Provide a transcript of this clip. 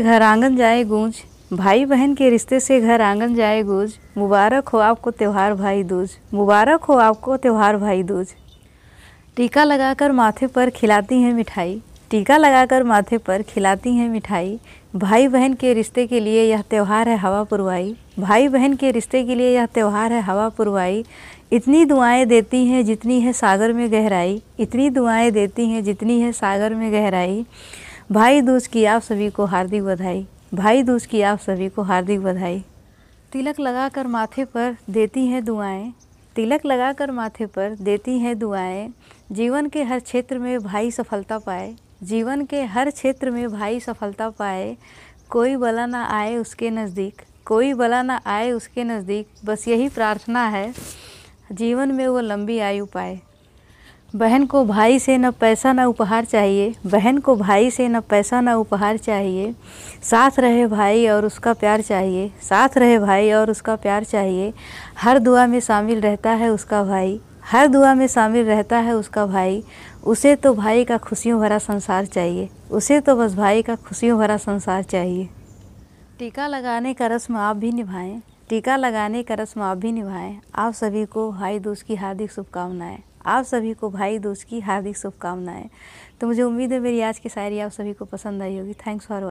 घर आँगन जाए गूंज। भाई बहन के रिश्ते से घर आँगन जाए गूंज। मुबारक हो आपको त्यौहार भाई दूज। मुबारक हो आपको त्यौहार भाई दूज। टीका लगाकर माथे पर खिलाती हैं मिठाई। टीका लगाकर माथे पर खिलाती हैं मिठाई। भाई बहन के रिश्ते के लिए यह त्यौहार है हवा पुरवाई। भाई बहन के रिश्ते के लिए यह त्यौहार है हवा पुरवाई। इतनी दुआएँ देती हैं जितनी है सागर में गहराई। इतनी दुआएँ देती हैं जितनी है सागर में गहराई। भाई दूज की आप सभी को हार्दिक बधाई। भाई दूज की आप सभी को हार्दिक बधाई। तिलक लगाकर माथे पर देती हैं दुआएँ। तिलक लगाकर माथे पर देती हैं दुआएँ। जीवन के हर क्षेत्र में भाई सफलता पाए। जीवन के हर क्षेत्र में भाई सफलता पाए। कोई बला ना आए उसके नज़दीक। कोई बला ना आए उसके नज़दीक। बस यही प्रार्थना है। जीवन में वो लंबी आयु पाए। बहन को भाई से न पैसा न उपहार चाहिए, बहन को भाई से न पैसा न उपहार चाहिए, साथ रहे भाई और उसका प्यार चाहिए, साथ रहे भाई और उसका प्यार चाहिए, हर दुआ में शामिल रहता है उसका भाई, हर दुआ में शामिल रहता है उसका भाई, उसे तो भाई का खुशियों भरा संसार चाहिए, उसे तो बस भाई का खुशियों भरा संसार चाहिए। टीका लगाने का रस्म आप भी निभाएँ, टीका लगाने का रस्म आप भी निभाएँ, आप सभी को भाई दूज की हार्दिक शुभकामनाएँ। आप सभी को भाई दूज की हार्दिक शुभकामनाएँ। तो मुझे उम्मीद है मेरी आज की शायरी आप सभी को पसंद आई होगी। Thanks for